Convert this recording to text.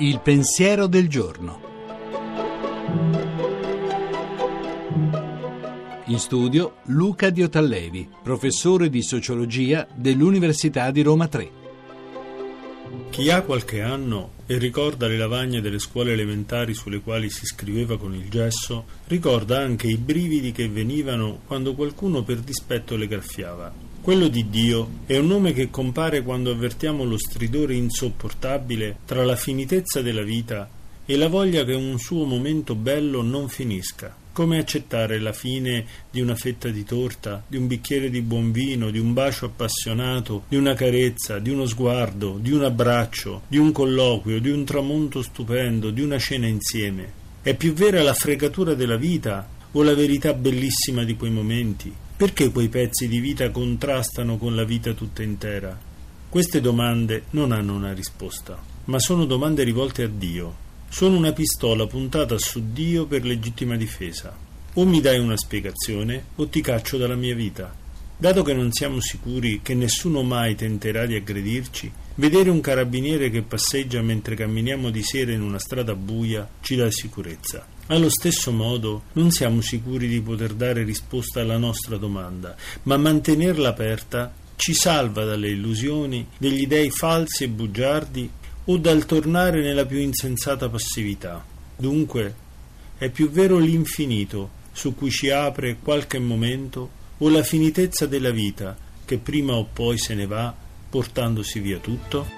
Il pensiero del giorno. In studio Luca Diotallevi, professore di sociologia dell'Università di Roma 3. Chi ha qualche anno e ricorda le lavagne delle scuole elementari sulle quali si scriveva con il gesso, ricorda anche i brividi che venivano quando qualcuno per dispetto le graffiava. Quello di Dio è un nome che compare quando avvertiamo lo stridore insopportabile tra la finitezza della vita e la voglia che un suo momento bello non finisca. Come accettare la fine di una fetta di torta, di un bicchiere di buon vino, di un bacio appassionato, di una carezza, di uno sguardo, di un abbraccio, di un colloquio, di un tramonto stupendo, di una cena insieme? È più vera la fregatura della vita o la verità bellissima di quei momenti? Perché quei pezzi di vita contrastano con la vita tutta intera? Queste domande non hanno una risposta, ma sono domande rivolte a Dio sono una pistola puntata su Dio per legittima difesa. O mi dai una spiegazione o ti caccio dalla mia vita. Dato che non siamo sicuri che nessuno mai tenterà di aggredirci, vedere un carabiniere che passeggia mentre camminiamo di sera in una strada buia ci dà sicurezza. Allo stesso modo non siamo sicuri di poter dare risposta alla nostra domanda, ma mantenerla aperta ci salva dalle illusioni degli dei falsi e bugiardi o dal tornare nella più insensata passività. Dunque, è più vero l'infinito su cui ci apre qualche momento o la finitezza della vita che prima o poi se ne va portandosi via tutto?